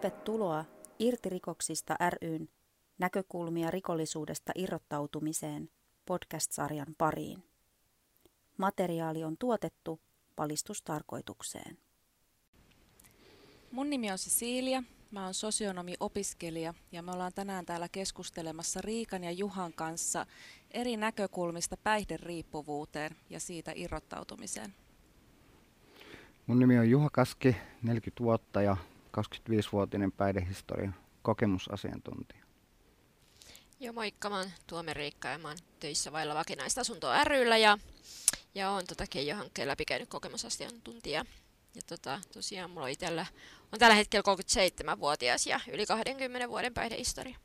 Tervetuloa Irti rikoksista ryn näkökulmia rikollisuudesta irrottautumiseen podcast-sarjan pariin. Materiaali on tuotettu valistustarkoitukseen. Mun nimi on Cecilia, mä oon sosionomi-opiskelija ja me ollaan tänään täällä keskustelemassa Riikan ja Juhan kanssa eri näkökulmista päihderiippuvuuteen ja siitä irrottautumiseen. Mun nimi on Juha Kaski, 40 vuotta ja 25-vuotinen päihdehistoria kokemusasiantuntija. Joo, moikka. Mä oon Tuomi Riikka ja mä oon töissä vailla vakinaista asuntoa ryllä ja, ja oon tota Keijo-hankkeen läpikäynyt kokemusasiantuntija. Ja tota, tosiaan mulla itellä on tällä hetkellä 37-vuotias ja yli 20 vuoden päihdehistoria.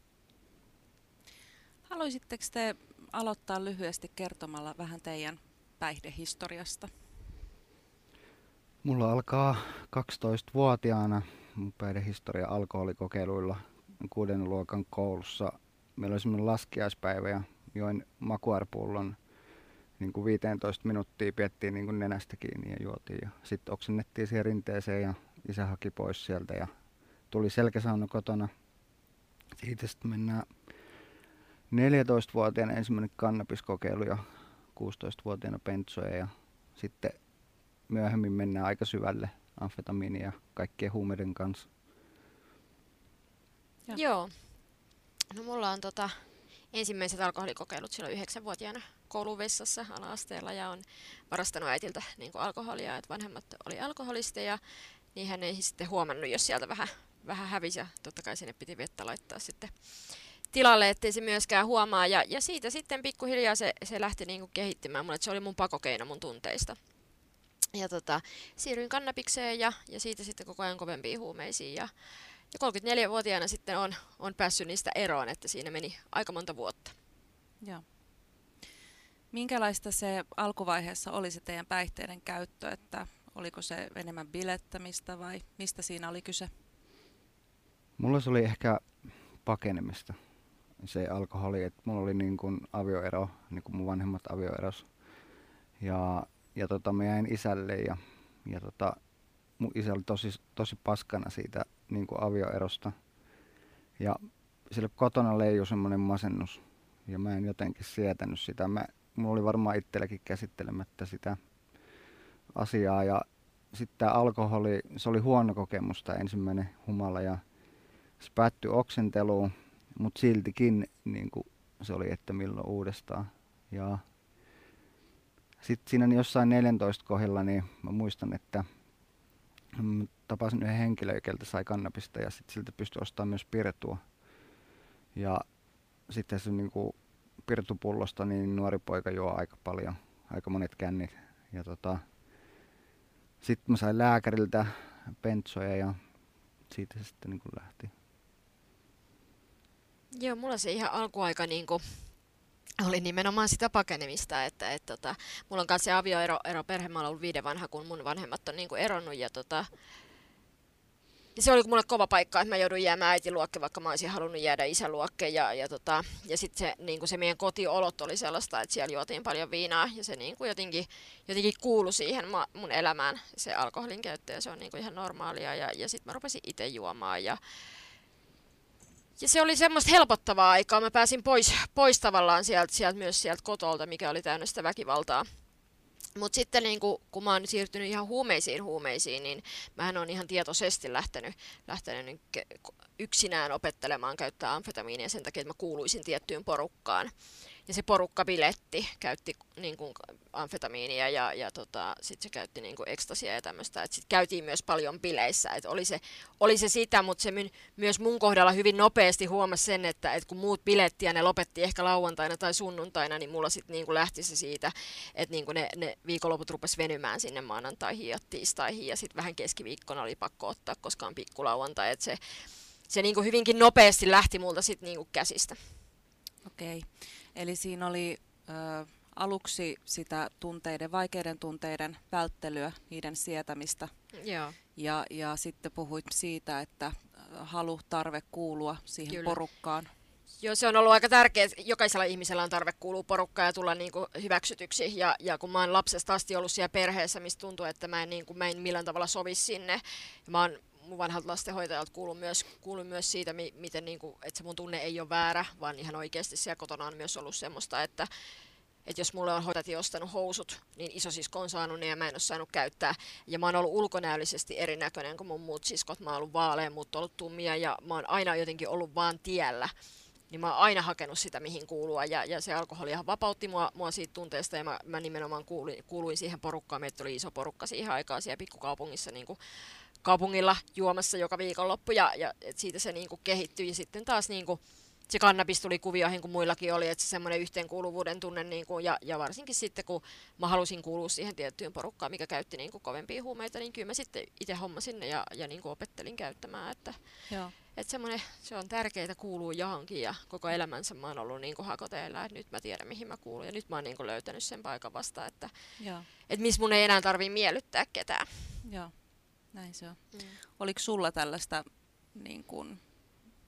Haluaisitteko te aloittaa lyhyesti kertomalla vähän teidän päihdehistoriasta? Mulla alkaa 12-vuotiaana mun päihdehistoria alkoholikokeiluilla kuuden luokan koulussa. Meillä oli semmoinen laskiaispäivä ja join makuarpullon niin kuin 15 minuuttia piettiin niin kuin nenästä kiinni ja juotiin. Ja sitten oksennettiin siihen rinteeseen ja isä haki pois sieltä ja tuli selkäsauna kotona. Siitä sitten mennään 14-vuotiaana ensimmäinen kannabiskokeilu ja 16-vuotiaana pentsoja ja sitten myöhemmin mennään aika syvälle amfetamiinia ja kaikkien huumeiden kanssa. Joo. Joo. No mulla on tota, ensimmäiset alkoholikokeilut silloin yhdeksänvuotiaana kouluvessassa ala-asteella ja on varastanut äitiltä niin alkoholia, että vanhemmat oli alkoholisteja, niin hän ei sitten huomannut, jos sieltä vähän, vähän hävisi ja totta kai sinne piti vettä laittaa sitten tilalle, ettei se myöskään huomaa. Ja, ja siitä sitten pikkuhiljaa se, se lähti niin kuin kehittymään mulle, että se oli mun pakokeino mun tunteista. Ja tota, siirryin kannabikseen ja, ja siitä sitten koko ajan kovempiin huumeisiin. Ja, ja 34-vuotiaana sitten on, on päässyt niistä eroon, että siinä meni aika monta vuotta. Joo. Minkälaista se alkuvaiheessa oli se teidän päihteiden käyttö, että oliko se enemmän bilettämistä vai mistä siinä oli kyse? Mulla se oli ehkä pakenemista se alkoholi, että mulla oli niin kuin avioero, niin kuin mun vanhemmat avioeros. Ja, ja tota, mä jäin isälle ja, ja tota, mun isä oli tosi, tosi paskana siitä niin kuin avioerosta. Ja sille kotona leijui semmoinen masennus ja mä en jotenkin sietänyt sitä. Mä, mulla oli varmaan itselläkin käsittelemättä sitä asiaa ja sitten tämä alkoholi, se oli huono kokemus tämä ensimmäinen humala ja se päättyi oksenteluun mutta siltikin niin kuin se oli, että milloin uudestaan. Ja sitten siinä jossain 14 kohdalla, niin mä muistan, että mä tapasin yhden henkilön, keltä sai kannabista ja sitten siltä pystyi ostamaan myös pirtua. Ja sitten se niin kuin pirtupullosta niin nuori poika juo aika paljon, aika monet kännit. Ja tota, sitten mä sain lääkäriltä pentsoja ja siitä se sitten niin kuin lähti. Joo, mulla se ihan alkuaika niin kuin oli nimenomaan sitä pakenemista, että et, tota, mulla on kanssa se avioero ero perhe, mä olen ollut viiden vanha, kun mun vanhemmat on niin kuin eronnut ja tota, ja se oli mulle kova paikka, että mä joudun jäämään äitin luokke, vaikka mä olisin halunnut jäädä isän luokke. Ja, ja, tota, ja sitten se, niin se meidän kotiolot oli sellaista, että siellä juotiin paljon viinaa ja se niin kuin jotenkin, jotenkin kuulu siihen mun elämään, se alkoholin käyttö ja se on niin kuin ihan normaalia. Ja, ja sitten mä rupesin itse juomaan ja, ja se oli semmoista helpottavaa aikaa. Mä pääsin pois, pois tavallaan sieltä, sieltä myös sieltä kotolta, mikä oli täynnä sitä väkivaltaa. Mutta sitten niin kun, kun mä oon siirtynyt ihan huumeisiin huumeisiin, niin mähän on ihan tietoisesti lähtenyt, lähtenyt niin yksinään opettelemaan käyttää amfetamiinia sen takia, että mä kuuluisin tiettyyn porukkaan ja se porukka biletti käytti niin kuin, amfetamiinia ja, ja tota, sitten se käytti niin kuin, ekstasia ja tämmöistä. Sitten käytiin myös paljon bileissä. Et oli, se, oli se sitä, mutta se min, myös mun kohdalla hyvin nopeasti huomasi sen, että et kun muut biletti ja ne lopetti ehkä lauantaina tai sunnuntaina, niin mulla sitten niin kuin lähti se siitä, että niin kuin ne, ne viikonloput rupesi venymään sinne maanantaihin ja tiistaihin ja sitten vähän keskiviikkona oli pakko ottaa, koska on pikkulauantai. Et se se niin kuin hyvinkin nopeasti lähti multa sitten niin kuin käsistä. Okei. Okay. Eli siinä oli ö, aluksi sitä tunteiden, vaikeiden tunteiden välttelyä, niiden sietämistä. Joo. Ja, ja sitten puhuit siitä, että halu, tarve kuulua siihen Kyllä. porukkaan. Joo, se on ollut aika tärkeää. Jokaisella ihmisellä on tarve kuulua porukkaan ja tulla niin kuin hyväksytyksi. Ja, ja kun mä oon lapsesta asti ollut siellä perheessä, missä tuntuu, että mä en, niin kuin, mä en millään tavalla sovi sinne. Mä oon mun vanhalta lastenhoitajalta kuuluu myös, kuuluu myös siitä, mi, miten niin kuin, että se mun tunne ei ole väärä, vaan ihan oikeasti siellä kotona on myös ollut semmoista, että, että jos mulle on hoitajat ostanut housut, niin isosisko on saanut ne ja mä en ole saanut käyttää. Ja mä oon ollut ulkonäöllisesti erinäköinen kuin mun muut siskot. Mä oon ollut vaalea, muut ollut tummia ja mä oon aina jotenkin ollut vaan tiellä. Niin mä oon aina hakenut sitä, mihin kuulua. Ja, ja se alkoholihan vapautti mua, mua siitä tunteesta ja mä, mä nimenomaan kuuluin, kuuluin siihen porukkaan. Meitä oli iso porukka siihen aikaan siellä pikkukaupungissa niin kuin kaupungilla juomassa joka viikonloppu ja, ja siitä se niin kuin kehittyi. Ja sitten taas niin kuin, se kannabis tuli kuvioihin kuin muillakin oli, että se semmoinen yhteenkuuluvuuden tunne, niin kuin, ja, ja varsinkin sitten kun mä halusin kuulua siihen tiettyyn porukkaan, mikä käytti niin kuin kovempia huumeita, niin kyllä mä sitten itse hommasin ne ja, ja niin kuin opettelin käyttämään, että, Joo. että semmoinen, se on tärkeää kuulua johonkin ja koko elämänsä mä oon ollut niin kuin hakoteilla, että nyt mä tiedän mihin mä kuulun ja nyt mä oon niin kuin löytänyt sen paikan vasta, että, Joo. että missä mun ei enää tarvii miellyttää ketään. Joo. Näin se on. Mm. Oliko sulla tällaista niin kuin,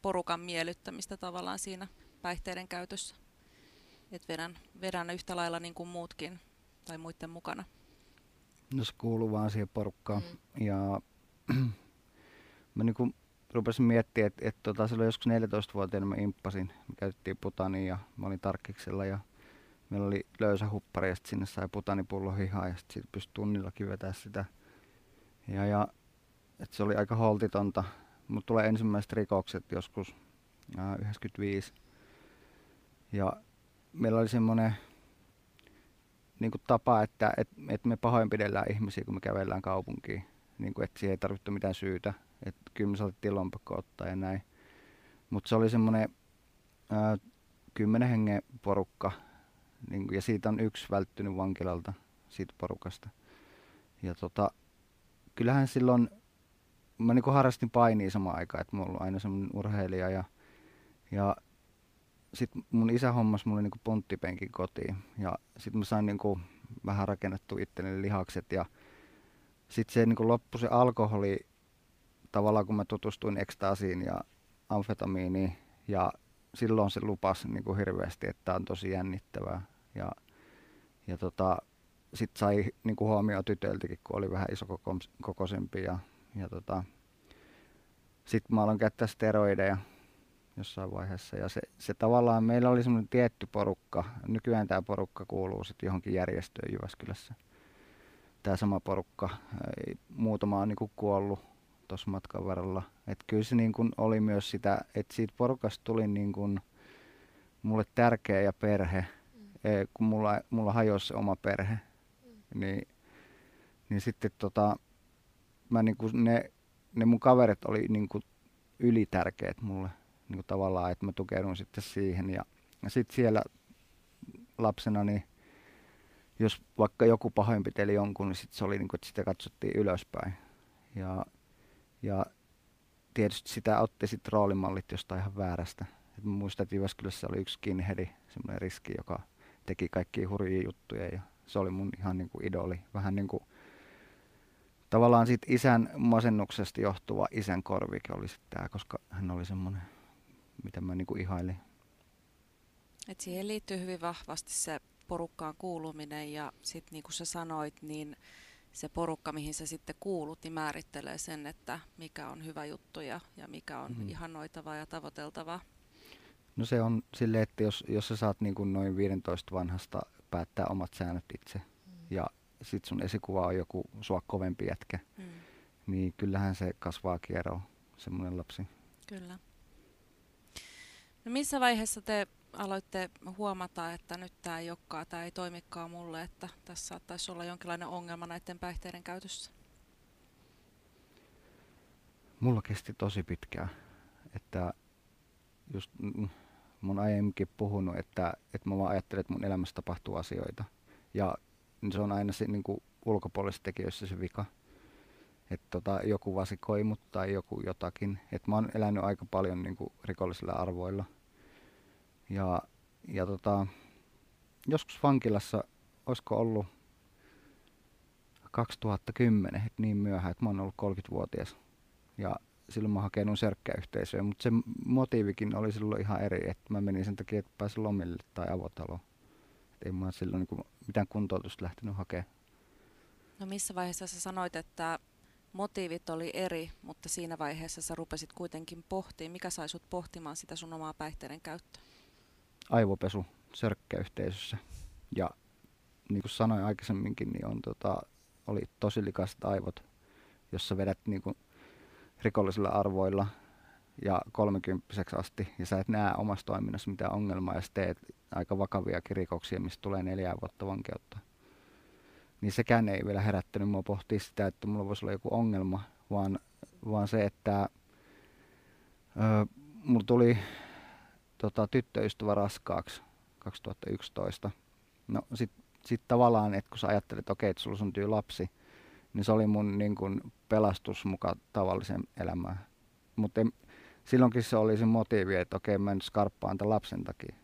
porukan miellyttämistä tavallaan siinä päihteiden käytössä? Että vedän, vedän yhtä lailla niin kuin muutkin tai muiden mukana. No se kuuluu vaan siihen porukkaan. Mm. Ja mä niinku rupesin miettimään, että et tota, silloin joskus 14-vuotiaana mä imppasin. Me käytettiin putania ja mä olin tarkkiksella ja meillä oli löysä huppari ja sinne sai putanipullo hihaa ja sit siitä pystyi tunnillakin vetää sitä. Ja, ja et se oli aika holtitonta. Mut tulee ensimmäiset rikokset joskus ää, 95. Ja meillä oli semmoinen niin tapa, että et, et me pahoinpidellään ihmisiä, kun me kävellään kaupunkiin. Niin kuin, että siihen ei tarvittu mitään syytä. Että kyllä me saatettiin lompakko ottaa ja näin. Mutta se oli semmoinen kymmenen hengen porukka. Niin, kuin- ja siitä on yksi välttynyt vankilalta siitä porukasta. Ja tota, kyllähän silloin, mä niin harrastin painia samaan aikaan, että mä ollut aina semmoinen urheilija ja, ja sitten mun isä hommas mulle niinku ponttipenkin kotiin ja sitten mä sain niinku vähän rakennettu itselleni lihakset ja sitten se niinku loppui se alkoholi tavallaan kun mä tutustuin ekstaasiin ja amfetamiiniin ja silloin se lupasi niinku hirveästi, että on tosi jännittävää ja, ja tota, sitten sai niinku huomioon tytöiltäkin, kun oli vähän isokokoisempi ja, ja tota, sitten mä aloin käyttää steroideja jossain vaiheessa. Ja se, se tavallaan, meillä oli semmoinen tietty porukka. Nykyään tämä porukka kuuluu sitten johonkin järjestöön Jyväskylässä. Tämä sama porukka. Muutama on niinku kuollut tuossa matkan varrella. Et kyllä se niinku oli myös sitä, että siitä porukasta tuli niinku mulle tärkeä ja perhe. E, kun mulla, mulla hajosi se oma perhe, niin, niin sitten tota, mä niinku ne, ne mun kaverit oli niinku ylitärkeät mulle niin kuin tavallaan, että mä tukeudun sitten siihen. Ja, ja sitten siellä lapsena, niin jos vaikka joku pahoinpiteli jonkun, niin sit se oli niin kuin, että sitä katsottiin ylöspäin. Ja, ja tietysti sitä otti sitten roolimallit jostain ihan väärästä. Et mä muistan, että Jyväskylässä oli yksi skinheadi, semmoinen riski, joka teki kaikkia hurjia juttuja ja se oli mun ihan niin kuin idoli. Vähän niin kuin tavallaan siitä isän masennuksesta johtuva isän korvike oli sitten tämä, koska hän oli semmoinen mitä mä niin kuin ihailin. Et siihen liittyy hyvin vahvasti se porukkaan kuuluminen ja sitten niin kuin sä sanoit, niin se porukka, mihin sä sitten kuulut, niin määrittelee sen, että mikä on hyvä juttu ja, ja mikä on mm. ihanoitavaa ja tavoiteltavaa. No se on silleen, että jos, jos sä saat niin kuin noin 15 vanhasta päättää omat säännöt itse mm. ja sit sun esikuva on joku sua kovempi jätkä, mm. niin kyllähän se kasvaa kierroon, semmoinen lapsi. Kyllä. No missä vaiheessa te aloitte huomata, että nyt tämä ei olekaan, tämä ei toimikaan mulle, että tässä saattaisi olla jonkinlainen ongelma näiden päihteiden käytössä? Mulla kesti tosi pitkään, että just mun aiemminkin puhunut, että, että mä vaan ajattelen, että mun elämässä tapahtuu asioita. Ja se on aina se niin kuin ulkopuolisissa tekijöissä se vika. Että tota, joku vasikoi mut tai joku jotakin. Että mä oon elänyt aika paljon niin kuin rikollisilla arvoilla. Ja, ja tota, joskus vankilassa, olisiko ollut 2010, että niin myöhään, että mä oon ollut 30-vuotias. Ja silloin mä hakenut serkkäyhteisöön, mutta se motiivikin oli silloin ihan eri, että mä menin sen takia, että pääsin lomille tai avotaloon. Et ei mä silloin niin mitään kuntoutusta lähtenyt hakemaan. No missä vaiheessa sä sanoit, että motiivit oli eri, mutta siinä vaiheessa sä rupesit kuitenkin pohtimaan. Mikä sai sut pohtimaan sitä sun omaa päihteiden käyttöä? Aivopesu sörkkäyhteisössä. Ja niin kuin sanoin aikaisemminkin, niin on, tota, oli tosi likaiset aivot, jossa vedät niin kuin, rikollisilla arvoilla ja kolmekymppiseksi asti, ja sä et näe omassa toiminnassa mitään ongelmaa, ja teet aika vakavia rikoksia, mistä tulee neljää vuotta vankeutta. Niin sekään ei vielä herättänyt mua pohtia sitä, että mulla voisi olla joku ongelma, vaan, vaan se, että ö, mulla tuli tota, tyttöystävä raskaaksi 2011. No sit, sit tavallaan, että kun sä ajattelet, okei, että sulla syntyy lapsi, niin se oli mun niin kun, pelastus mukaan tavalliseen elämään. Mutta silloinkin se oli se motiivi, että okei, mä nyt skarppaan tämän lapsen takia.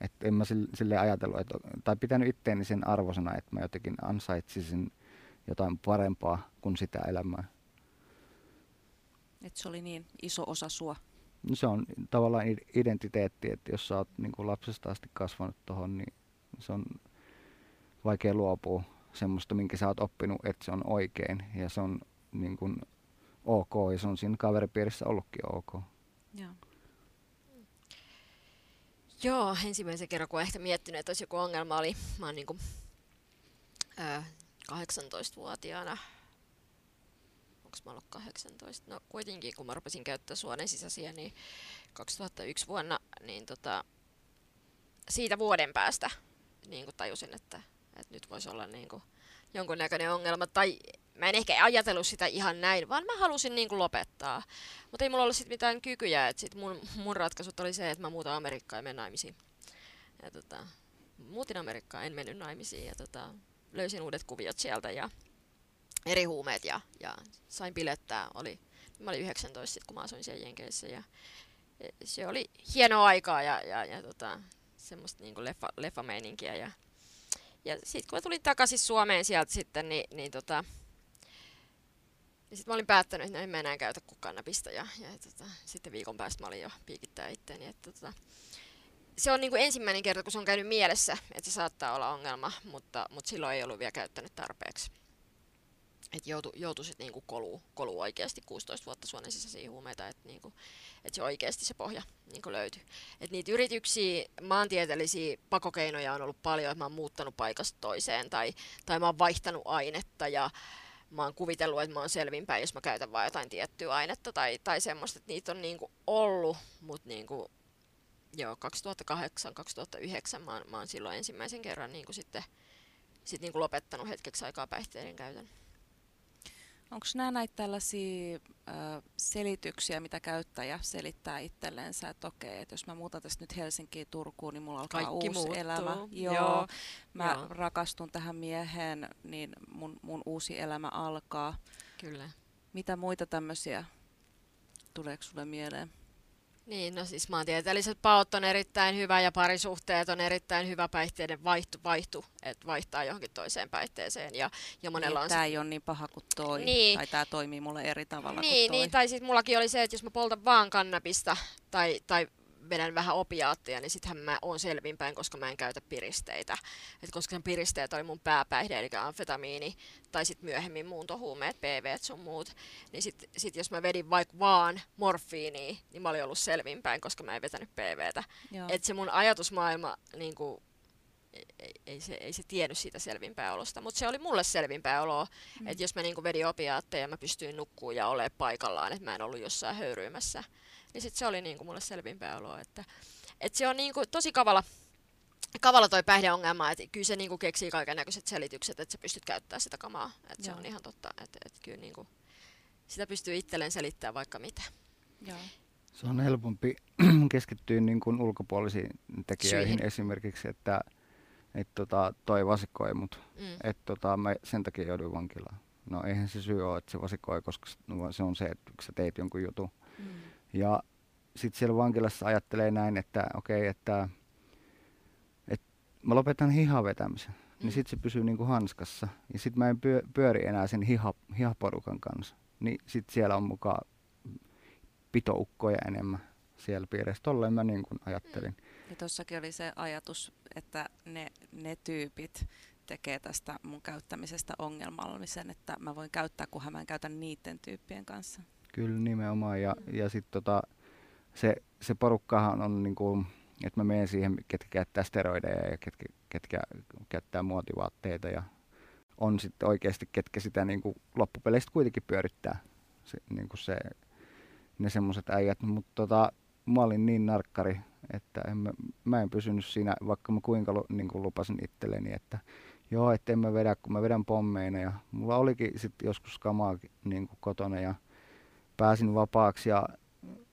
Että en mä sille ajatellut, että, tai pitänyt itteeni sen arvosana, että mä jotenkin ansaitsisin jotain parempaa kuin sitä elämää. Että se oli niin iso osa sua? No se on tavallaan identiteetti, että jos sä oot niin kuin lapsesta asti kasvanut tuohon, niin se on vaikea luopua semmoista, minkä sä oot oppinut, että se on oikein ja se on niin kuin ok ja se on siinä kaveripiirissä ollutkin ok. Joo. Joo, ensimmäisen kerran kun ehkä miettinyt, että olisi joku ongelma oli, mä oon niin kuin, ää, 18-vuotiaana, onko mä ollut 18, no kuitenkin kun mä rupesin käyttää suonen sisäisiä, niin 2001 vuonna, niin tota, siitä vuoden päästä niin kuin tajusin, että, että nyt voisi olla niin kuin jonkunnäköinen ongelma. Tai mä en ehkä ajatellut sitä ihan näin, vaan mä halusin niin kuin lopettaa. Mutta ei mulla ollut sit mitään kykyjä, että sit mun, mun ratkaisut oli se, että mä muutan Amerikkaan ja menen naimisiin. Ja tota, muutin Amerikkaan, en mennyt naimisiin ja tota, löysin uudet kuviot sieltä ja eri huumeet ja, ja sain bilettää. Oli, mä olin 19 sit, kun mä asuin siellä Jenkeissä ja se oli hienoa aikaa ja, ja, ja tota, semmoista niin leffa, leffameininkiä. Ja, ja sitten kun mä tulin takaisin Suomeen sieltä sitten, niin, niin tota, ja sitten mä olin päättänyt, että no en mä enää käytä kuin kannabista ja, ja tota, sitten viikon päästä mä olin jo piikittää itteeni. Että, tota, se on niin kuin ensimmäinen kerta, kun se on käynyt mielessä, että se saattaa olla ongelma, mutta, mutta silloin ei ollut vielä käyttänyt tarpeeksi. Että joutu, joutu sitten niinku kolu, kolu oikeasti 16 vuotta suonen sisäisiä huumeita, että niinku, et se oikeasti se pohja niinku löytyy. Et niitä yrityksiä, maantieteellisiä pakokeinoja on ollut paljon, että mä oon muuttanut paikasta toiseen tai, tai mä oon vaihtanut ainetta ja mä oon kuvitellut, että mä oon selvinpäin, jos mä käytän vain jotain tiettyä ainetta tai, tai semmoista, että niitä on niinku ollut, mutta niinku, joo, 2008-2009 mä, mä oon silloin ensimmäisen kerran niinku sitten sit niinku lopettanut hetkeksi aikaa päihteiden käytön. Onko nämä näitä tällaisia selityksiä, mitä käyttäjä selittää itsellensä, että okei, että jos mä muutan tästä nyt Helsinkiin Turkuun, niin mulla alkaa Kaikki uusi muuttuu. elämä. Joo, Joo, mä joo. rakastun tähän mieheen, niin mun, mun uusi elämä alkaa. Kyllä. Mitä muita tämmöisiä tuleeko sulle mieleen? Niin, no siis maantieteelliset paot on erittäin hyvä ja parisuhteet on erittäin hyvä päihteiden vaihtu, vaihtu että vaihtaa johonkin toiseen päihteeseen. Ja, ja monella niin, on tämä ei ole niin paha kuin toi, Niin. tai tämä toimii mulle eri tavalla niin, kuin toi. niin, tai siis mullakin oli se, että jos mä poltan vaan kannabista tai, tai vedän vähän opiaattia, niin sittenhän mä oon selvinpäin, koska mä en käytä piristeitä. Et koska sen piristeet oli mun pääpäihde, eli amfetamiini, tai sitten myöhemmin muuntohuumeet, PV sun muut, niin sitten sit jos mä vedin vaikka vaan morfiinia, niin mä olin ollut selvinpäin, koska mä en vetänyt PVtä. Joo. Et se mun ajatusmaailma, niin kuin, ei, ei, se, ei se tiennyt siitä selvinpäolosta, mutta se oli mulle selvinpäoloa, mm. että jos mä niin vedin opiaatteja ja mä pystyin nukkuu ja olemaan paikallaan, että mä en ollut jossain höyryymässä, niin sit se oli niin kuin mulle selvinpäoloa. Että, että se on niin kuin tosi kavala, kavala toi päihdeongelma, että kyllä se niin kuin keksii kaiken näköiset selitykset, että sä pystyt käyttämään sitä kamaa. Että se on ihan totta, että, että kyllä niin kuin, sitä pystyy itselleen selittämään vaikka mitä. Joo. Se on helpompi keskittyä niin kuin ulkopuolisiin tekijöihin Syihin. esimerkiksi, että et tota, toi vasikoi mut. Mm. Et tota, mä sen takia jouduin vankilaan. No eihän se syy ole, että se vasikoi, koska no, se on se, että sä teit jonkun jutun. Mm. Ja sitten siellä vankilassa ajattelee näin, että okei, että, että mä lopetan hihan vetämisen. Mm. Mm. Niin sitten se pysyy niinku hanskassa. Ja sitten mä en pyö, pyöri enää sen hiha, hihaporukan kanssa. Niin sitten siellä on mukaan pitoukkoja enemmän siellä piirissä. Tolleen mä niin kuin ajattelin. Ja tuossakin oli se ajatus, että ne, ne tyypit tekee tästä mun käyttämisestä ongelmallisen, että mä voin käyttää, kunhan mä en käytä niiden tyyppien kanssa. Kyllä nimenomaan. Ja, ja sitten tota, se, se porukkahan on niin kuin, että mä menen siihen, ketkä käyttää steroideja ja ketkä, ketkä käyttää muotivaatteita ja on sitten oikeasti, ketkä sitä niin kuin loppupeleistä kuitenkin pyörittää. Se, niin kuin se, ne semmoiset äijät, mutta tota, mä olin niin narkkari, että en mä, mä en pysynyt siinä, vaikka mä kuinka niin kuin lupasin itselleni, että joo, että en mä vedä, kun mä vedän pommeina ja mulla olikin sitten joskus kamaa niin kotona ja pääsin vapaaksi ja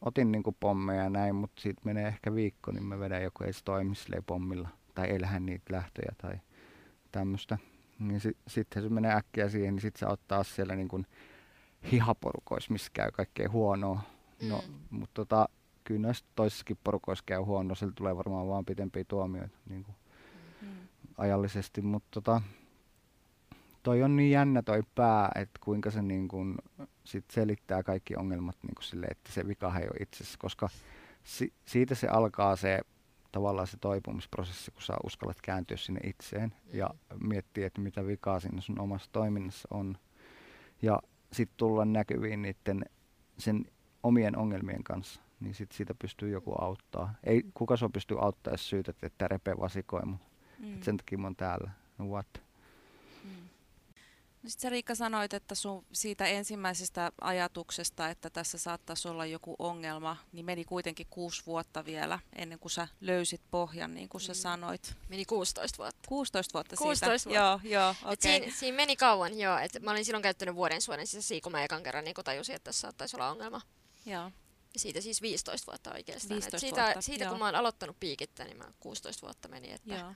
otin niin kuin pommeja ja näin, mutta sitten menee ehkä viikko, niin mä vedän joku ei se toimi pommilla tai ei lähde niitä lähtöjä tai tämmöistä. Niin si- sitten se menee äkkiä siihen, niin sitten sä ottaa siellä niin kuin hihaporukoissa, missä käy kaikkea huonoa. No, mm. mutta tota, kyllä näissä toisissakin porukoissa käy huono, sillä tulee varmaan vaan pitempiä tuomioita niin kuin mm. ajallisesti, mutta tota, toi on niin jännä toi pää, että kuinka se niin kuin sit selittää kaikki ongelmat niin kuin sille, että se vika ei ole itsessä, koska si- siitä se alkaa se tavallaan se toipumisprosessi, kun sä uskallat kääntyä sinne itseen mm. ja miettiä, että mitä vikaa siinä sun omassa toiminnassa on. Ja sitten tulla näkyviin niiden sen omien ongelmien kanssa, niin sit siitä pystyy joku auttaa. Ei kuka se pystyy auttaa, jos syytät, että repe vasikoi, mutta mm. sen takia mä oon täällä. No what? No sitten sä Riikka sanoit, että sun siitä ensimmäisestä ajatuksesta, että tässä saattaisi olla joku ongelma, niin meni kuitenkin kuusi vuotta vielä ennen kuin sä löysit pohjan, niin kuin sä mm. sanoit. Meni 16 vuotta. 16 vuotta 16 siitä. Vuotta. Joo, joo, okay. siinä, siinä, meni kauan, joo. Et mä olin silloin käyttänyt vuoden suonen sisäisiä, kun mä ekan kerran niin tajusin, että tässä saattaisi olla ongelma. Joo. Ja siitä siis 15 vuotta oikeastaan. 15 siitä, vuotta, siitä kun mä oon aloittanut piikittää, niin mä 16 vuotta meni. Että joo.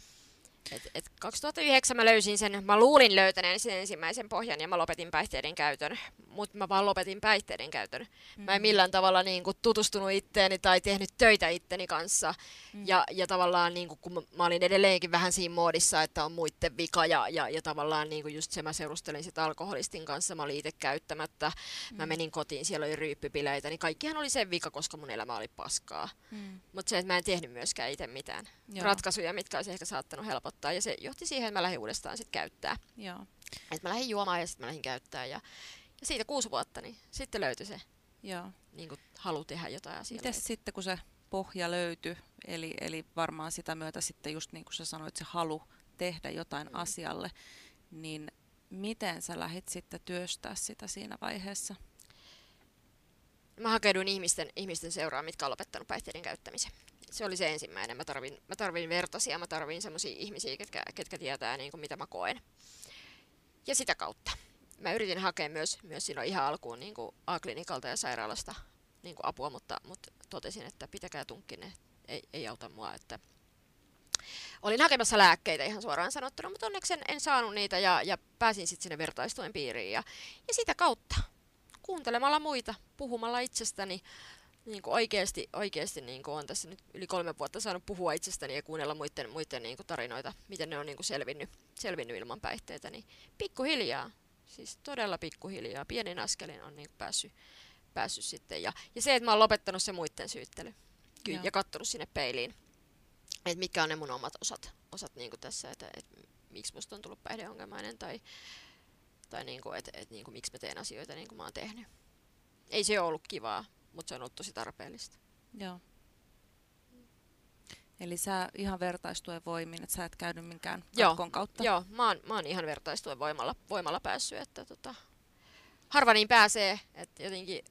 Et, et 2009 mä löysin sen, mä luulin löytäneen sen ensimmäisen pohjan ja mä lopetin päihteiden käytön, mutta mä vaan lopetin päihteiden käytön. Mm. Mä en mm. millään tavalla niin kuin, tutustunut itteeni tai tehnyt töitä itteni kanssa. Mm. Ja, ja tavallaan niin kuin, kun mä, mä olin edelleenkin vähän siinä muodissa, että on muiden vika ja, ja, ja tavallaan niin kuin just se mä seurustelin sit alkoholistin kanssa, mä olin itse käyttämättä. Mm. Mä menin kotiin, siellä oli ryyppypileitä, niin kaikkihan oli sen vika, koska mun elämä oli paskaa. Mm. Mutta se, että mä en tehnyt myöskään itse mitään Joo. ratkaisuja, mitkä olisi ehkä saattanut helpottaa helpottaa. Ja se johti siihen, että mä lähdin uudestaan sitten käyttää. Joo. Et mä lähdin juomaan ja sitten mä lähdin käyttää. Ja, ja siitä kuusi vuotta, niin sitten löytyi se Joo. Niin kuin halu tehdä jotain asiaa. Miten sitten, kun se pohja löytyi, eli, eli varmaan sitä myötä sitten just niin kuin sä sanoit, se halu tehdä jotain mm. asialle, niin miten sä lähdit sitten työstää sitä siinä vaiheessa? Mä hakeuduin ihmisten, ihmisten seuraan, mitkä on lopettanut päihteiden käyttämisen se oli se ensimmäinen. Mä tarvin, mä tarvin vertaisia, mä tarvin sellaisia ihmisiä, ketkä, ketkä tietää niin kuin mitä mä koen. Ja sitä kautta. Mä yritin hakea myös, myös silloin ihan alkuun niin kuin A-klinikalta ja sairaalasta niin kuin apua, mutta, mutta totesin, että pitäkää tunkkinen, ei, ei auta mua. Että olin hakemassa lääkkeitä ihan suoraan sanottuna, mutta onneksi en, en saanut niitä ja, ja pääsin sitten sinne vertaistuen piiriin. Ja, ja sitä kautta kuuntelemalla muita, puhumalla itsestäni, niin kuin oikeasti, oikeasti niin kuin on tässä nyt yli kolme vuotta saanut puhua itsestäni ja kuunnella muiden, muiden niin kuin tarinoita, miten ne on niin kuin selvinnyt, selvinnyt ilman päihteitä, niin pikkuhiljaa, siis todella pikkuhiljaa, pienin askelin on niin kuin päässyt, päässyt sitten. Ja, ja se, että mä oon lopettanut se muiden syyttely Kyllä, ja katsonut sinne peiliin, että mitkä on ne mun omat osat, osat niin kuin tässä, että, että miksi musta on tullut päihdeongelmainen tai, tai niin kuin, että, että niin kuin, miksi mä teen asioita niin kuin mä oon tehnyt. Ei se ole ollut kivaa, mutta se on ollut tosi tarpeellista. Joo. Eli sä ihan vertaistuen voimin, että sä et käynyt minkään katkon kautta? Joo, mä oon, mä oon ihan vertaistuen voimalla, voimalla päässyt, että tota, harva niin pääsee, että jotenkin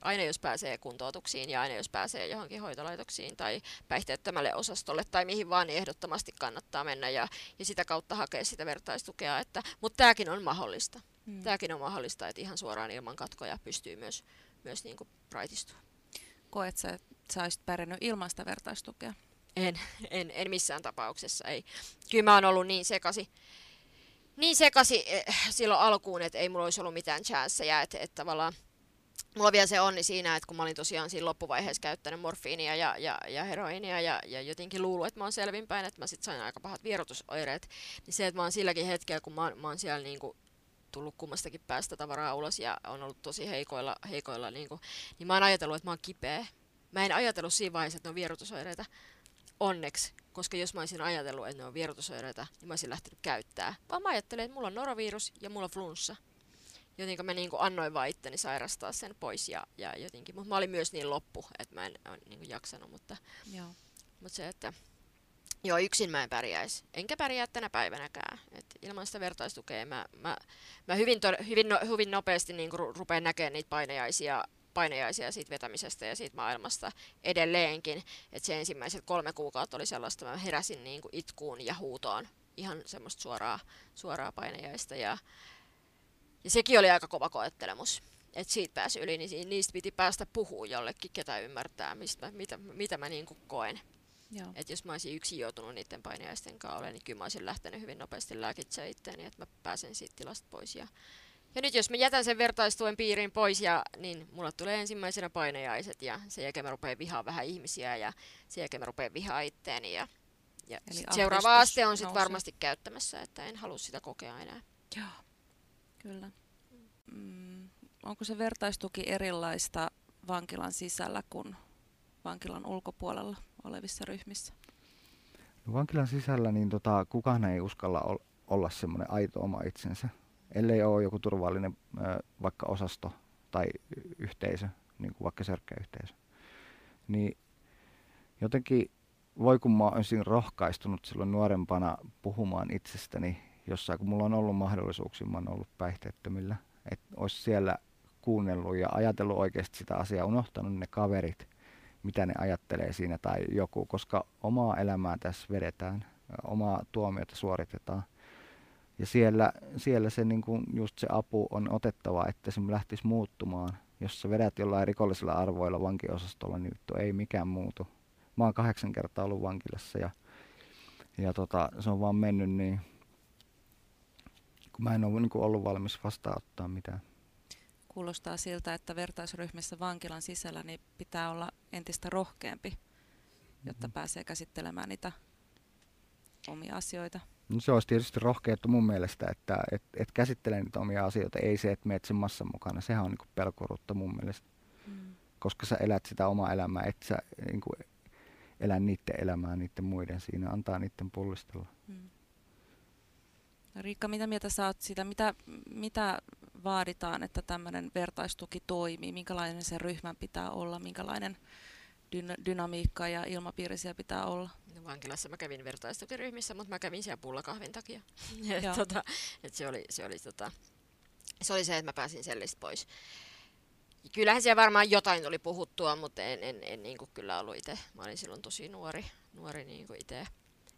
aina jos pääsee kuntoutuksiin ja aina jos pääsee johonkin hoitolaitoksiin tai päihteettömälle osastolle tai mihin vaan, niin ehdottomasti kannattaa mennä ja, ja sitä kautta hakea sitä vertaistukea. Että, mutta tämäkin on mahdollista. Hmm. Tämäkin on mahdollista, että ihan suoraan ilman katkoja pystyy myös myös niin kuin raitistua. Koet sä, että sä olisit pärjännyt ilman sitä vertaistukea? En, en, en missään tapauksessa, ei. Kyllä mä oon ollut niin sekasi, niin sekasi eh, silloin alkuun, että ei mulla olisi ollut mitään chanceja, että, että tavallaan mulla on vielä se onni siinä, että kun mä olin tosiaan siinä loppuvaiheessa käyttänyt morfiinia ja, ja, ja heroinia ja, ja jotenkin luullut, että mä oon selvinpäin, että mä sit sain aika pahat vierotusoireet, niin se, että mä oon silläkin hetkellä, kun mä oon, mä oon siellä niin kuin tullut kummastakin päästä tavaraa ulos ja on ollut tosi heikoilla, heikoilla niin, kuin, niin mä oon ajatellut, että mä oon kipeä. Mä en ajatellut siinä vaiheessa, että ne on vierotusoireita. Onneksi koska jos mä olisin ajatellut, että ne on vierotusoireita, niin mä olisin lähtenyt käyttää. Vaan mä ajattelin, että mulla on norovirus ja mulla on flunssa. Jotenkin mä niin kuin annoin vaan itteni sairastaa sen pois ja, ja jotenkin, mutta mä olin myös niin loppu, että mä en niin kuin jaksanut, mutta, Joo. mutta se, että joo, yksin mä en pärjäisi. Enkä pärjää tänä päivänäkään. Et ilman sitä vertaistukea mä, mä, mä hyvin, to, hyvin, no, hyvin nopeasti niin rupean näkemään niitä painajaisia painajaisia siitä vetämisestä ja siitä maailmasta edelleenkin. Että se ensimmäiset kolme kuukautta oli sellaista, mä heräsin niin kuin itkuun ja huutoon ihan semmoista suoraa, suoraa painajaista. Ja, ja sekin oli aika kova koettelemus. Että siitä pääsi yli, niin niistä piti päästä puhua jollekin, ketä ymmärtää, mistä, mitä, mitä mä niin kuin koen. Joo. Et jos mä olisin yksin joutunut niiden painajaisten kanssa olemaan, niin kyllä mä olisin lähtenyt hyvin nopeasti lääkitsemään itseäni, että mä pääsen siitä tilasta pois. Ja, ja nyt jos mä jätän sen vertaistuen piirin pois, ja, niin mulla tulee ensimmäisenä painajaiset ja sen jälkeen mä rupean vihaa vähän ihmisiä ja sen jälkeen mä rupean vihaa itteeni. Ja, ja Eli sit seuraava aste on sitten varmasti käyttämässä, että en halua sitä kokea enää. Joo, kyllä. Mm, onko se vertaistuki erilaista vankilan sisällä kuin vankilan ulkopuolella olevissa ryhmissä? No vankilan sisällä niin tota, kukaan ei uskalla ol, olla semmoinen aito oma itsensä, ellei ole joku turvallinen ö, vaikka osasto tai yhteisö, niin kuin vaikka sörkkäyhteisö. Niin jotenkin voi kun mä olisin rohkaistunut silloin nuorempana puhumaan itsestäni jossain, kun mulla on ollut mahdollisuuksia, mä oon ollut päihteettömillä, että olisi siellä kuunnellut ja ajatellut oikeasti sitä asiaa, unohtanut ne kaverit, mitä ne ajattelee siinä tai joku, koska omaa elämää tässä vedetään, omaa tuomiota suoritetaan. Ja siellä, siellä se niin kuin just se apu on otettava, että se lähtisi muuttumaan. Jos sä vedät jollain rikollisilla arvoilla vankiosastolla, niin vittu ei mikään muutu. Mä oon kahdeksan kertaa ollut vankilassa ja, ja tota, se on vaan mennyt niin, kun mä en ole niin kuin ollut valmis vastaanottaa mitään. Kuulostaa siltä, että vertaisryhmissä vankilan sisällä niin pitää olla entistä rohkeampi, jotta Mhm. pääsee käsittelemään niitä omia asioita. No se olisi tietysti rohkeutta mun mielestä, että et, et käsittelee niitä omia asioita, ei se, että meet sen massan mukana. Sehän on niin pelkurutta mun mielestä, Mm. koska sä elät sitä omaa elämää, et sä niin kuin, elä niiden elämää niiden muiden siinä, antaa niiden pullistella. Mm. Riikka, mitä mieltä sä oot siitä, mitä, mitä vaaditaan, että tämmöinen vertaistuki toimii, minkälainen sen ryhmän pitää olla, minkälainen dyna- dynamiikka ja ilmapiiri siellä pitää olla? No, vankilassa mä kävin vertaistukiryhmissä, mutta mä kävin siellä pullakahvin takia. Et, tota, et se, oli, se, oli, tota, se oli se, että mä pääsin sellistä pois. Kyllähän siellä varmaan jotain tuli puhuttua, mutta en, en, en niin kuin kyllä ollut itse. Mä olin silloin tosi nuori, nuori niin kuin itse,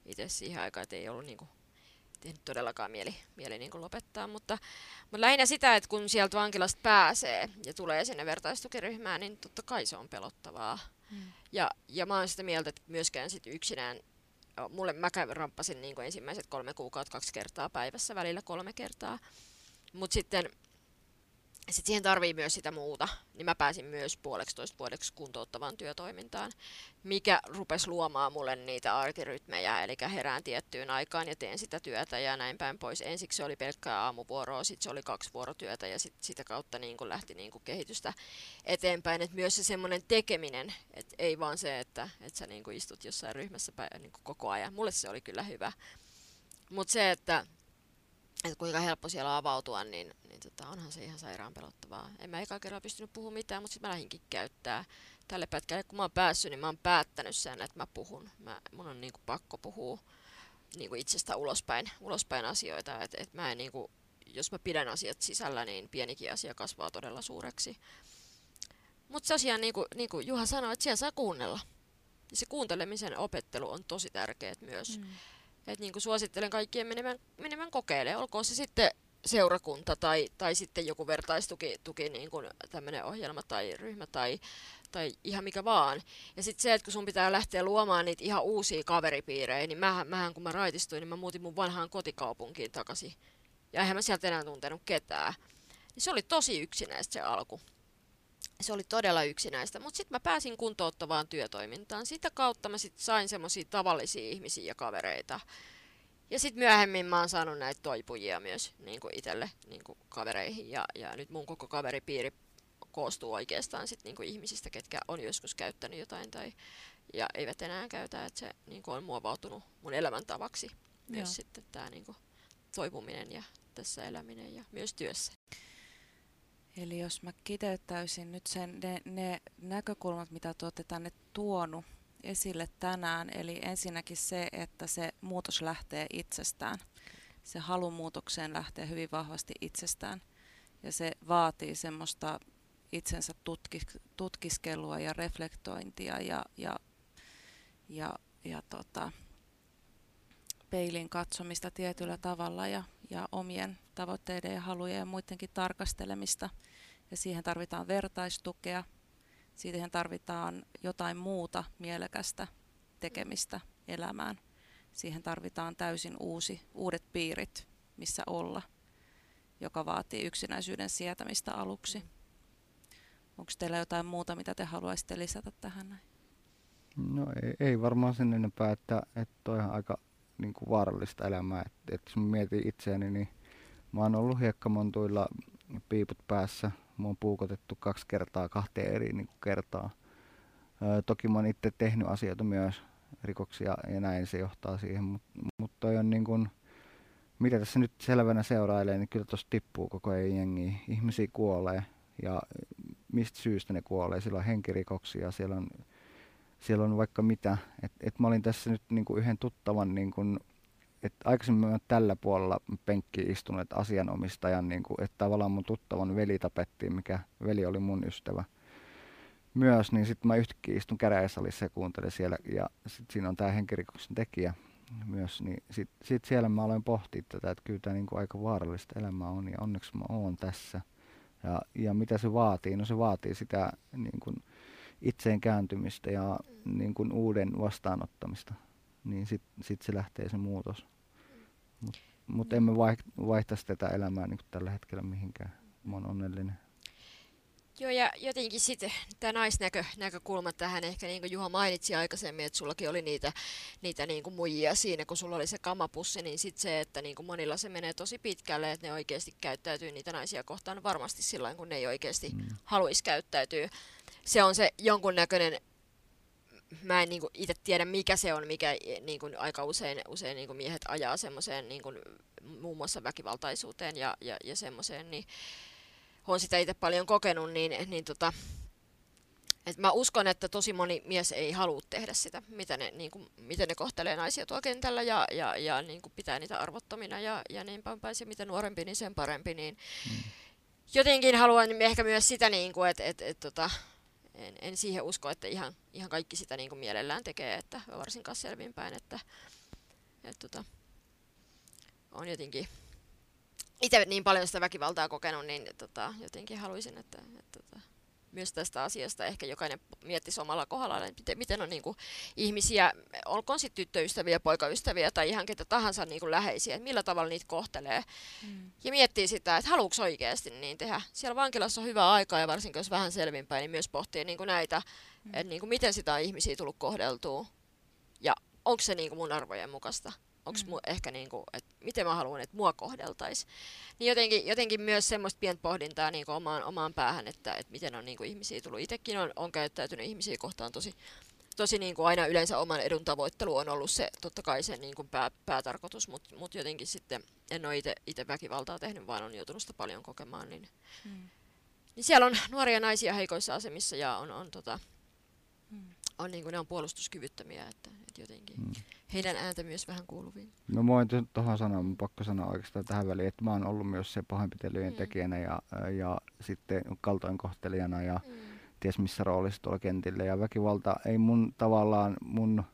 itse siihen aikaan, että ei ollut niin kuin, tehnyt todellakaan mieli, mieli niin lopettaa. Mutta, mutta lähinnä sitä, että kun sieltä vankilasta pääsee ja tulee sinne vertaistukiryhmään, niin totta kai se on pelottavaa. Mm. Ja, ja mä oon sitä mieltä, että myöskään sit yksinään, mulle mä kävin, ramppasin niin ensimmäiset kolme kuukautta kaksi kertaa päivässä, välillä kolme kertaa. Mutta sitten sit siihen tarvii myös sitä muuta, niin mä pääsin myös puoleksitoista vuodeksi kuntouttavaan työtoimintaan, mikä rupesi luomaan mulle niitä arkirytmejä, eli herään tiettyyn aikaan ja teen sitä työtä ja näin päin pois. Ensiksi se oli pelkkää aamuvuoroa, sitten se oli kaksi vuorotyötä ja sit, sitä kautta niin kun lähti niin kun kehitystä eteenpäin. Et myös se semmoinen tekeminen, että ei vaan se, että, että sä niin istut jossain ryhmässä pä- niin koko ajan. Mulle se oli kyllä hyvä. Mutta se, että, että kuinka helppo siellä avautua, niin, niin tota, onhan se ihan sairaan pelottavaa. En mä eka kerran pystynyt puhumaan mitään, mutta sitten mä lähdinkin käyttää tälle pätkälle. Kun mä oon päässyt, niin mä oon päättänyt sen, että mä puhun. Mä, mun on niinku pakko puhua niinku itsestä ulospäin, ulospäin asioita. Et, et mä en niinku, jos mä pidän asiat sisällä, niin pienikin asia kasvaa todella suureksi. Mutta tosiaan, niin kuin, niin kuin Juha sanoi, että siellä saa kuunnella. Ja se kuuntelemisen opettelu on tosi tärkeää myös. Mm. Et niin kuin suosittelen kaikkien menemään, menemään kokeilemaan, olkoon se sitten seurakunta tai, tai sitten joku vertaistuki tuki, niin kuin tämmöinen ohjelma tai ryhmä tai, tai ihan mikä vaan. Ja sitten se, että kun sun pitää lähteä luomaan niitä ihan uusia kaveripiirejä, niin mähän, mähän kun mä raitistuin, niin mä muutin mun vanhaan kotikaupunkiin takaisin. Ja eihän mä sieltä enää tuntenut ketään. Niin se oli tosi yksinäistä se alku. Se oli todella yksinäistä, mutta sitten mä pääsin kuntouttavaan työtoimintaan. Sitä kautta mä sit sain semmoisia tavallisia ihmisiä ja kavereita. Ja sitten myöhemmin mä oon saanut näitä toipujia myös niin kuin itselle niin kuin kavereihin. Ja, ja nyt mun koko kaveripiiri koostuu oikeastaan sit niin kuin ihmisistä, ketkä on joskus käyttänyt jotain tai, ja eivät enää käytä, että se niin kuin on muovautunut mun elämäntavaksi myös Joo. sitten tämä niin kuin toipuminen ja tässä eläminen ja myös työssä. Eli jos mä kiteyttäisin nyt sen, ne, ne näkökulmat, mitä te olette tänne tuonut esille tänään, eli ensinnäkin se, että se muutos lähtee itsestään. Se halu muutokseen lähtee hyvin vahvasti itsestään. Ja se vaatii semmoista itsensä tutkis, tutkiskelua ja reflektointia ja, ja, ja, ja tota, peilin katsomista tietyllä tavalla ja, ja omien tavoitteiden ja halujen ja muidenkin tarkastelemista. Ja siihen tarvitaan vertaistukea, siihen tarvitaan jotain muuta mielekästä tekemistä elämään. Siihen tarvitaan täysin uusi, uudet piirit, missä olla, joka vaatii yksinäisyyden sietämistä aluksi. Onko teillä jotain muuta, mitä te haluaisitte lisätä tähän? No ei, ei varmaan sen enempää, että, että toi on aika niin kuin vaarallista elämää. Että, että jos mietin itseäni, niin mä oon ollut hiekkamontuilla piiput päässä. Mä oon puukotettu kaksi kertaa kahteen eri niin kuin kertaa. Öö, toki mä oon itse tehnyt asioita myös, rikoksia ja näin se johtaa siihen, mutta mut toi on niin kuin, mitä tässä nyt selvänä seurailee, niin kyllä tuossa tippuu koko ajan jengi. Ihmisiä kuolee ja mistä syystä ne kuolee. Siellä on henkirikoksia, siellä on, siellä on vaikka mitä. Et, et mä olin tässä nyt niinku yhden tuttavan, niinku, että aikaisemmin tällä puolella penkki istunut asianomistajan, niinku, että tavallaan mun tuttavan veli tapettiin, mikä veli oli mun ystävä myös, niin sitten mä yhtäkkiä istun käräjäsalissa ja kuuntelen siellä, ja sitten siinä on tämä henkirikoksen tekijä myös, niin sitten sit siellä mä aloin pohtia tätä, että kyllä tämä niinku aika vaarallista elämää on, ja onneksi mä oon tässä. Ja, ja mitä se vaatii? No se vaatii sitä niin kuin itseen kääntymistä ja niin kuin uuden vastaanottamista. Niin sitten sit se lähtee se muutos. Mutta mut emme vaih- vaihtaisi tätä elämää niin tällä hetkellä mihinkään. Mä oon onnellinen. Joo, ja jotenkin sitten tämä naisnäkökulma tähän, ehkä niin kuin Juha mainitsi aikaisemmin, että sullakin oli niitä, niitä niin kuin muijia siinä, kun sulla oli se kamapussi, niin sitten se, että niin kuin monilla se menee tosi pitkälle, että ne oikeasti käyttäytyy niitä naisia kohtaan varmasti sillä kun ne ei oikeasti mm. haluaisi käyttäytyä. Se on se jonkunnäköinen mä en niin kuin itse tiedä, mikä se on, mikä niin kuin aika usein, usein niin kuin miehet ajaa semmoiseen niin kuin, muun muassa väkivaltaisuuteen ja, ja, ja semmoiseen, niin olen sitä itse paljon kokenut, niin, niin tota, et mä uskon, että tosi moni mies ei halua tehdä sitä, mitä ne, niin kuin, miten ne kohtelee naisia tuolla kentällä ja, ja, ja niin kuin pitää niitä arvottomina ja, ja niin päin päin. Mitä nuorempi, niin sen parempi. Niin mm. Jotenkin haluan ehkä myös sitä, niin kuin, että et, et, tota, en, en siihen usko, että ihan, ihan kaikki sitä niin kuin mielellään tekee, että varsinkaan selvinpäin, että et, tota, on jotenkin itse niin paljon sitä väkivaltaa kokenut, niin tota, jotenkin haluaisin, että, että, että myös tästä asiasta ehkä jokainen miettisi omalla kohdallaan, että miten, miten on niin kuin, ihmisiä, olkoon sitten tyttöystäviä, poikaystäviä tai ihan ketä tahansa niin kuin, läheisiä, että millä tavalla niitä kohtelee. Mm. Ja miettii sitä, että haluuko oikeasti niin tehdä. Siellä vankilassa on hyvä aikaa ja varsinkin jos vähän selvinpäin, niin myös pohtii niin kuin näitä, mm. että niin kuin, miten sitä on ihmisiä tullut kohdeltua ja onko se niin kuin mun arvojen mukaista onko mm. ehkä niinku, että miten mä haluan, että mua kohdeltaisiin. Niin jotenkin, jotenkin myös semmoista pientä pohdintaa niinku omaan, omaan päähän, että, että miten on niinku ihmisiä tullut. Itsekin on, on käyttäytynyt ihmisiä kohtaan tosi, tosi niin kuin aina yleensä oman edun tavoittelu on ollut se totta kai se niin kuin pää, päätarkoitus, mutta mut jotenkin sitten en ole itse väkivaltaa tehnyt, vaan on joutunut sitä paljon kokemaan. Niin, mm. niin siellä on nuoria naisia heikoissa asemissa ja on, on, tota. On niin kuin ne on puolustuskyvyttömiä, että, että jotenkin. Mm heidän ääntä myös vähän kuuluviin. No mä voin tuohon sanoa, mun pakko sanoa oikeastaan tähän väliin, että mä oon ollut myös se pahoinpitelyjen mm. tekijänä ja, ja sitten kaltoinkohtelijana ja mm. ties missä roolissa tuolla kentillä. Ja väkivalta ei mun tavallaan mun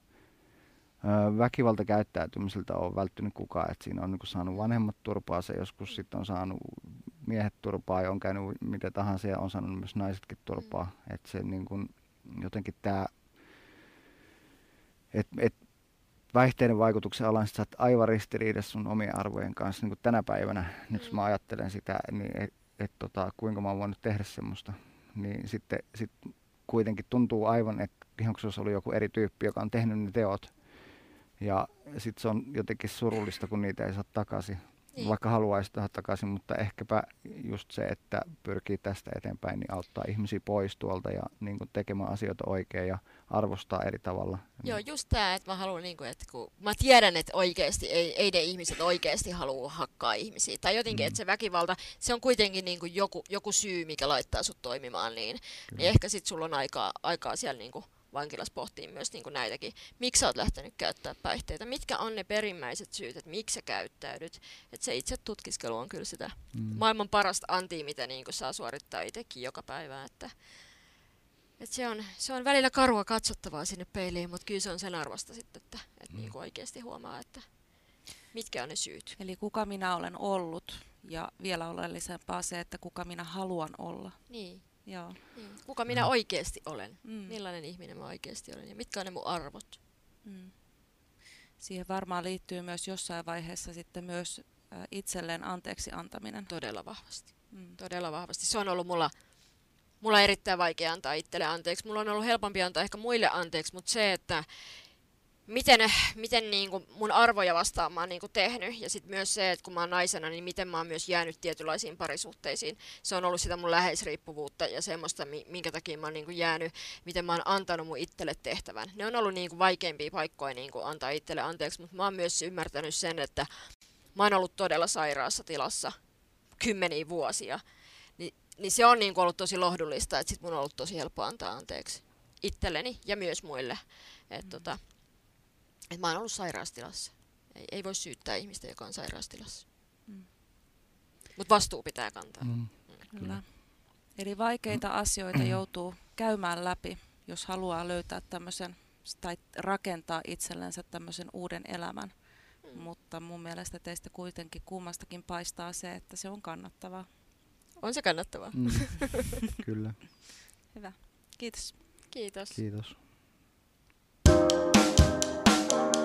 ö, väkivaltakäyttäytymiseltä ole välttynyt kukaan. että siinä on niin saanut vanhemmat turpaa, se joskus mm. sitten on saanut miehet turpaa ja on käynyt mitä tahansa ja on saanut myös naisetkin turpaa. Mm. Että se niin kuin, jotenkin tämä et, et päihteiden vaikutuksen alan, sä oot aivan ristiriidassa sun omien arvojen kanssa. Niin kuin tänä päivänä, nyt mä ajattelen sitä, niin et, et, tota, kuinka mä oon voinut tehdä semmoista, niin sitten sit kuitenkin tuntuu aivan, että ihan se olisi ollut joku eri tyyppi, joka on tehnyt ne teot. Ja sitten se on jotenkin surullista, kun niitä ei saa takaisin. Niin. vaikka haluaisi tehdä takaisin, mutta ehkäpä just se, että pyrkii tästä eteenpäin, niin auttaa ihmisiä pois tuolta ja niin kuin tekemään asioita oikein ja arvostaa eri tavalla. Joo, just tämä, että mä haluan, niin kuin, että kun mä tiedän, että oikeasti ei, ei ne ihmiset oikeasti halua hakkaa ihmisiä. Tai jotenkin, mm. että se väkivalta, se on kuitenkin niin kuin joku, joku syy, mikä laittaa sut toimimaan niin. Niin ehkä sitten sulla on aikaa, aikaa siellä niin kuin vankilassa pohtii myös niin kuin näitäkin. Miksi sä oot lähtenyt käyttää päihteitä? Mitkä on ne perimmäiset syyt, että miksi sä käyttäydyt? Että se itse tutkiskelu on kyllä sitä mm. maailman parasta antia, mitä niin kuin saa suorittaa itsekin joka päivä. Että, että se, on, se on välillä karua katsottavaa sinne peiliin, mutta kyllä se on sen arvosta sitten, että, että mm. niin kuin oikeasti huomaa, että mitkä on ne syyt. Eli kuka minä olen ollut ja vielä oleellisempaa se, että kuka minä haluan olla. Niin. Joo. Mm. Kuka minä oikeasti olen? Mm. Millainen ihminen mä oikeasti olen ja mitkä on ne mun arvot? Mm. Siihen varmaan liittyy myös jossain vaiheessa sitten myös itselleen anteeksi antaminen. Todella vahvasti. Mm. Todella vahvasti. Se on ollut mulla, mulla erittäin vaikea antaa itselle anteeksi. Mulla on ollut helpompi antaa ehkä muille anteeksi, mutta se, että miten, miten niin kuin mun arvoja vastaan mä oon niin kuin tehnyt. Ja sitten myös se, että kun mä oon naisena, niin miten mä oon myös jäänyt tietynlaisiin parisuhteisiin. Se on ollut sitä mun läheisriippuvuutta ja semmoista, minkä takia mä oon niin kuin jäänyt, miten mä oon antanut mun itselle tehtävän. Ne on ollut niin kuin vaikeimpia paikkoja niin kuin antaa itselle anteeksi, mutta mä oon myös ymmärtänyt sen, että mä oon ollut todella sairaassa tilassa kymmeniä vuosia. Ni, niin se on niin kuin ollut tosi lohdullista, että sit mun on ollut tosi helppo antaa anteeksi itselleni ja myös muille. Et mm. tota, että mä oon ollut sairaastilassa. Ei, ei voi syyttää ihmistä, joka on sairaastilassa. Mm. Mutta vastuu pitää kantaa. Mm. Mm. Kyllä. Eli vaikeita mm. asioita joutuu käymään läpi, jos haluaa löytää tämmöisen tai rakentaa itsellensä tämmöisen uuden elämän. Mm. Mutta mun mielestä teistä kuitenkin kummastakin paistaa se, että se on kannattavaa. On se kannattavaa. Mm. Kyllä. Hyvä. Kiitos. Kiitos. Kiitos. Thank you.